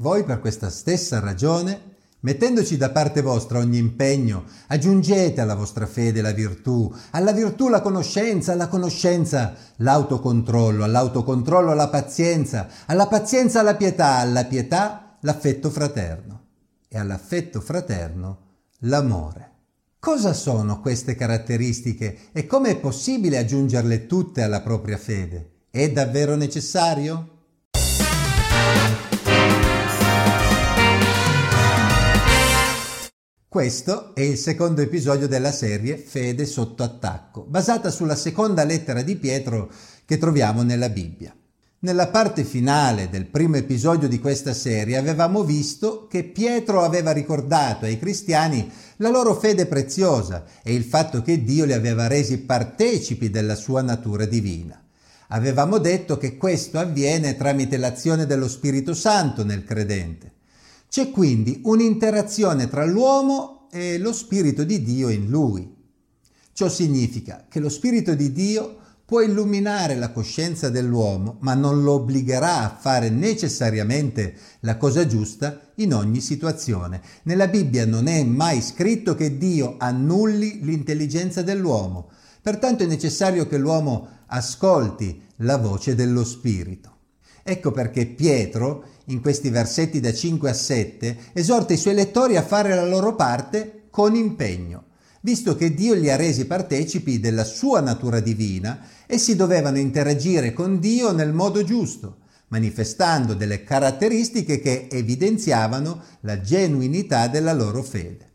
Voi per questa stessa ragione, mettendoci da parte vostra ogni impegno, aggiungete alla vostra fede la virtù, alla virtù la conoscenza, alla conoscenza l'autocontrollo, all'autocontrollo la pazienza, alla pazienza la pietà, alla pietà l'affetto fraterno e all'affetto fraterno l'amore. Cosa sono queste caratteristiche e come è possibile aggiungerle tutte alla propria fede? È davvero necessario? Questo è il secondo episodio della serie Fede sotto attacco, basata sulla seconda lettera di Pietro che troviamo nella Bibbia. Nella parte finale del primo episodio di questa serie avevamo visto che Pietro aveva ricordato ai cristiani la loro fede preziosa e il fatto che Dio li aveva resi partecipi della sua natura divina. Avevamo detto che questo avviene tramite l'azione dello Spirito Santo nel credente. C'è quindi un'interazione tra l'uomo e lo Spirito di Dio in lui. Ciò significa che lo Spirito di Dio può illuminare la coscienza dell'uomo, ma non lo obbligherà a fare necessariamente la cosa giusta in ogni situazione. Nella Bibbia non è mai scritto che Dio annulli l'intelligenza dell'uomo, pertanto è necessario che l'uomo ascolti la voce dello Spirito. Ecco perché Pietro in questi versetti da 5 a 7, esorta i suoi lettori a fare la loro parte con impegno. Visto che Dio li ha resi partecipi della sua natura divina, essi dovevano interagire con Dio nel modo giusto, manifestando delle caratteristiche che evidenziavano la genuinità della loro fede.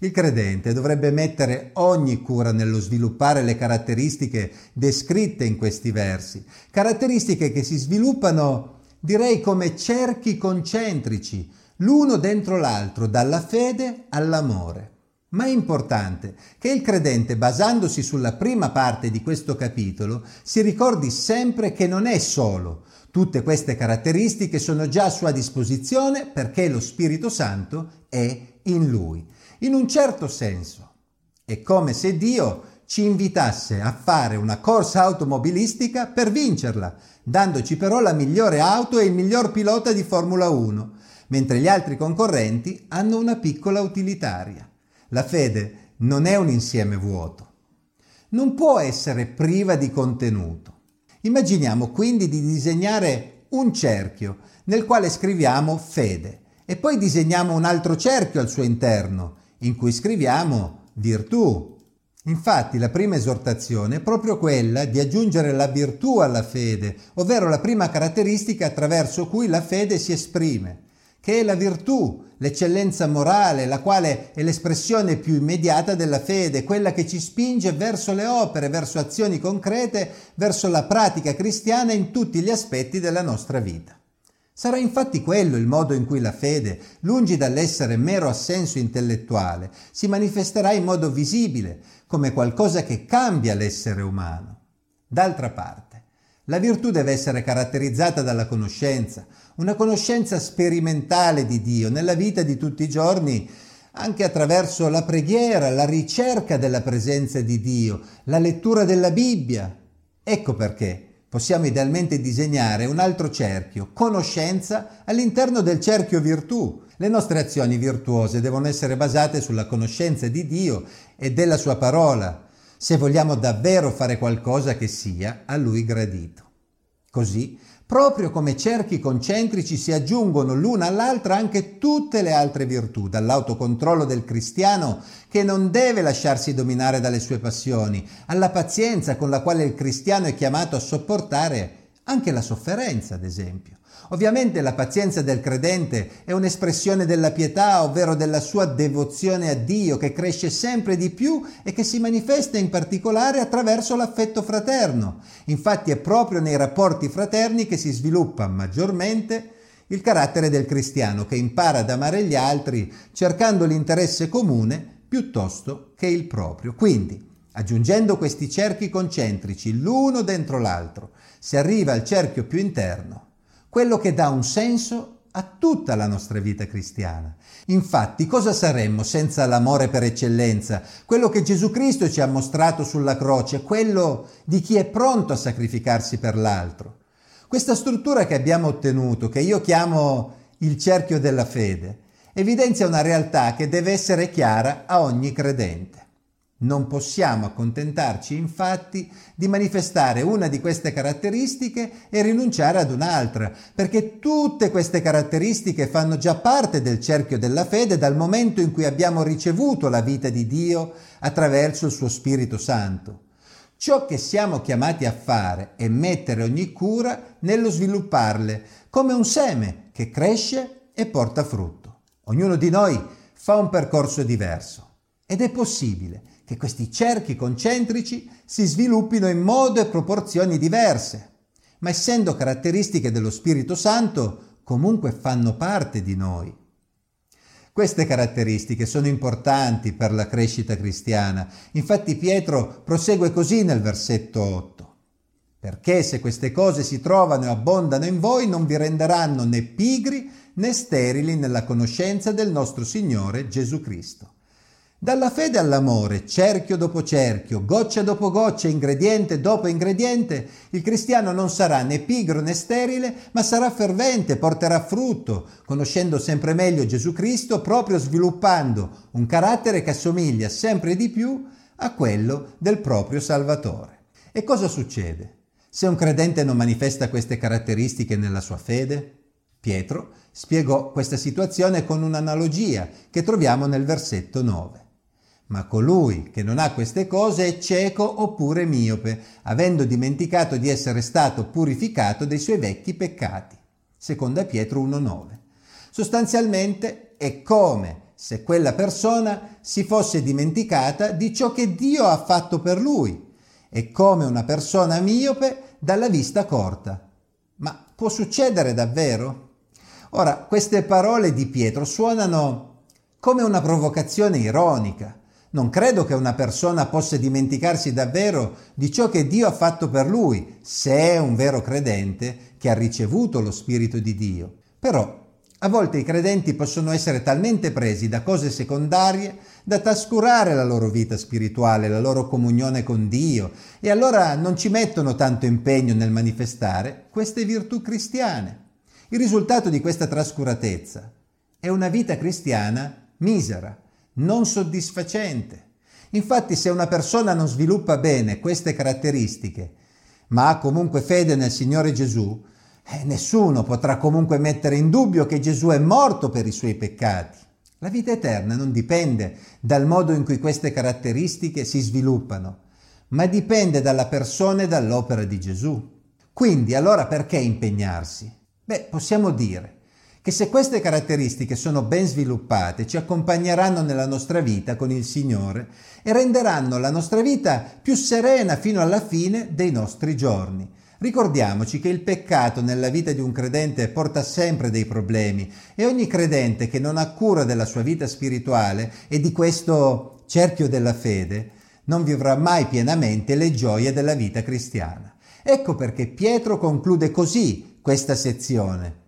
Il credente dovrebbe mettere ogni cura nello sviluppare le caratteristiche descritte in questi versi, caratteristiche che si sviluppano direi come cerchi concentrici, l'uno dentro l'altro, dalla fede all'amore. Ma è importante che il credente, basandosi sulla prima parte di questo capitolo, si ricordi sempre che non è solo. Tutte queste caratteristiche sono già a sua disposizione perché lo Spirito Santo è in lui. In un certo senso, è come se Dio ci invitasse a fare una corsa automobilistica per vincerla, dandoci però la migliore auto e il miglior pilota di Formula 1, mentre gli altri concorrenti hanno una piccola utilitaria. La fede non è un insieme vuoto. Non può essere priva di contenuto. Immaginiamo quindi di disegnare un cerchio nel quale scriviamo fede e poi disegniamo un altro cerchio al suo interno in cui scriviamo virtù, Infatti la prima esortazione è proprio quella di aggiungere la virtù alla fede, ovvero la prima caratteristica attraverso cui la fede si esprime, che è la virtù, l'eccellenza morale, la quale è l'espressione più immediata della fede, quella che ci spinge verso le opere, verso azioni concrete, verso la pratica cristiana in tutti gli aspetti della nostra vita. Sarà infatti quello il modo in cui la fede, lungi dall'essere mero assenso intellettuale, si manifesterà in modo visibile, come qualcosa che cambia l'essere umano. D'altra parte, la virtù deve essere caratterizzata dalla conoscenza, una conoscenza sperimentale di Dio nella vita di tutti i giorni, anche attraverso la preghiera, la ricerca della presenza di Dio, la lettura della Bibbia. Ecco perché possiamo idealmente disegnare un altro cerchio, conoscenza, all'interno del cerchio virtù. Le nostre azioni virtuose devono essere basate sulla conoscenza di Dio e della sua parola, se vogliamo davvero fare qualcosa che sia a Lui gradito. Così Proprio come cerchi concentrici si aggiungono l'una all'altra anche tutte le altre virtù, dall'autocontrollo del cristiano che non deve lasciarsi dominare dalle sue passioni, alla pazienza con la quale il cristiano è chiamato a sopportare anche la sofferenza, ad esempio. Ovviamente la pazienza del credente è un'espressione della pietà, ovvero della sua devozione a Dio, che cresce sempre di più e che si manifesta in particolare attraverso l'affetto fraterno. Infatti è proprio nei rapporti fraterni che si sviluppa maggiormente il carattere del cristiano, che impara ad amare gli altri cercando l'interesse comune piuttosto che il proprio. Quindi, aggiungendo questi cerchi concentrici l'uno dentro l'altro, si arriva al cerchio più interno, quello che dà un senso a tutta la nostra vita cristiana. Infatti, cosa saremmo senza l'amore per eccellenza, quello che Gesù Cristo ci ha mostrato sulla croce, quello di chi è pronto a sacrificarsi per l'altro? Questa struttura che abbiamo ottenuto, che io chiamo il cerchio della fede, evidenzia una realtà che deve essere chiara a ogni credente. Non possiamo accontentarci infatti di manifestare una di queste caratteristiche e rinunciare ad un'altra, perché tutte queste caratteristiche fanno già parte del cerchio della fede dal momento in cui abbiamo ricevuto la vita di Dio attraverso il suo Spirito Santo. Ciò che siamo chiamati a fare è mettere ogni cura nello svilupparle, come un seme che cresce e porta frutto. Ognuno di noi fa un percorso diverso ed è possibile che questi cerchi concentrici si sviluppino in modo e proporzioni diverse, ma essendo caratteristiche dello Spirito Santo, comunque fanno parte di noi. Queste caratteristiche sono importanti per la crescita cristiana, infatti Pietro prosegue così nel versetto 8. Perché se queste cose si trovano e abbondano in voi non vi renderanno né pigri né sterili nella conoscenza del nostro Signore Gesù Cristo. Dalla fede all'amore, cerchio dopo cerchio, goccia dopo goccia, ingrediente dopo ingrediente, il cristiano non sarà né pigro né sterile, ma sarà fervente, porterà frutto, conoscendo sempre meglio Gesù Cristo, proprio sviluppando un carattere che assomiglia sempre di più a quello del proprio Salvatore. E cosa succede se un credente non manifesta queste caratteristiche nella sua fede? Pietro spiegò questa situazione con un'analogia che troviamo nel versetto 9. Ma colui che non ha queste cose è cieco oppure miope, avendo dimenticato di essere stato purificato dei suoi vecchi peccati. Seconda Pietro 1.9. Sostanzialmente è come se quella persona si fosse dimenticata di ciò che Dio ha fatto per lui. È come una persona miope dalla vista corta. Ma può succedere davvero? Ora, queste parole di Pietro suonano come una provocazione ironica non credo che una persona possa dimenticarsi davvero di ciò che Dio ha fatto per lui, se è un vero credente che ha ricevuto lo Spirito di Dio. Però a volte i credenti possono essere talmente presi da cose secondarie da trascurare la loro vita spirituale, la loro comunione con Dio e allora non ci mettono tanto impegno nel manifestare queste virtù cristiane. Il risultato di questa trascuratezza è una vita cristiana misera, non soddisfacente. Infatti se una persona non sviluppa bene queste caratteristiche, ma ha comunque fede nel Signore Gesù, eh, nessuno potrà comunque mettere in dubbio che Gesù è morto per i suoi peccati. La vita eterna non dipende dal modo in cui queste caratteristiche si sviluppano, ma dipende dalla persona e dall'opera di Gesù. Quindi allora perché impegnarsi? Beh, possiamo dire che se queste caratteristiche sono ben sviluppate ci accompagneranno nella nostra vita con il Signore e renderanno la nostra vita più serena fino alla fine dei nostri giorni. Ricordiamoci che il peccato nella vita di un credente porta sempre dei problemi e ogni credente che non ha cura della sua vita spirituale e di questo cerchio della fede non vivrà mai pienamente le gioie della vita cristiana. Ecco perché Pietro conclude così questa sezione.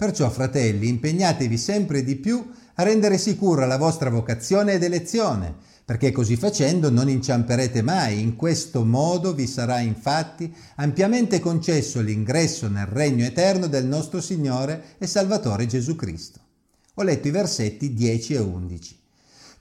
Perciò, fratelli, impegnatevi sempre di più a rendere sicura la vostra vocazione ed elezione, perché così facendo non inciamperete mai. In questo modo vi sarà infatti ampiamente concesso l'ingresso nel regno eterno del nostro Signore e Salvatore Gesù Cristo. Ho letto i versetti 10 e 11.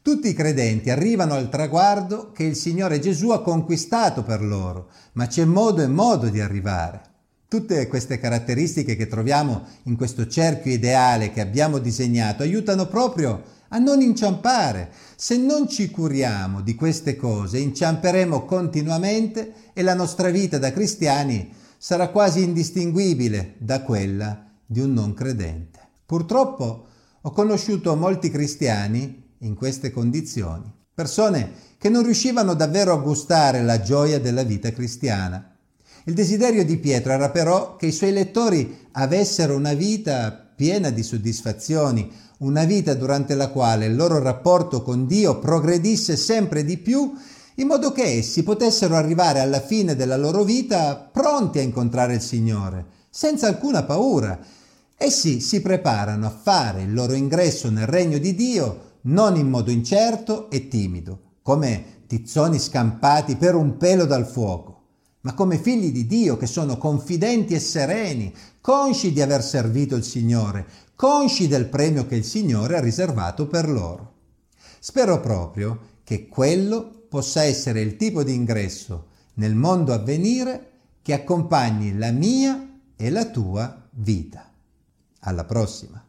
Tutti i credenti arrivano al traguardo che il Signore Gesù ha conquistato per loro, ma c'è modo e modo di arrivare. Tutte queste caratteristiche che troviamo in questo cerchio ideale che abbiamo disegnato aiutano proprio a non inciampare. Se non ci curiamo di queste cose, inciamperemo continuamente e la nostra vita da cristiani sarà quasi indistinguibile da quella di un non credente. Purtroppo ho conosciuto molti cristiani in queste condizioni, persone che non riuscivano davvero a gustare la gioia della vita cristiana il desiderio di Pietro era però che i suoi lettori avessero una vita piena di soddisfazioni, una vita durante la quale il loro rapporto con Dio progredisse sempre di più, in modo che essi potessero arrivare alla fine della loro vita pronti a incontrare il Signore, senza alcuna paura. Essi si preparano a fare il loro ingresso nel regno di Dio non in modo incerto e timido, come tizzoni scampati per un pelo dal fuoco ma come figli di Dio che sono confidenti e sereni, consci di aver servito il Signore, consci del premio che il Signore ha riservato per loro. Spero proprio che quello possa essere il tipo di ingresso nel mondo a venire che accompagni la mia e la tua vita. Alla prossima!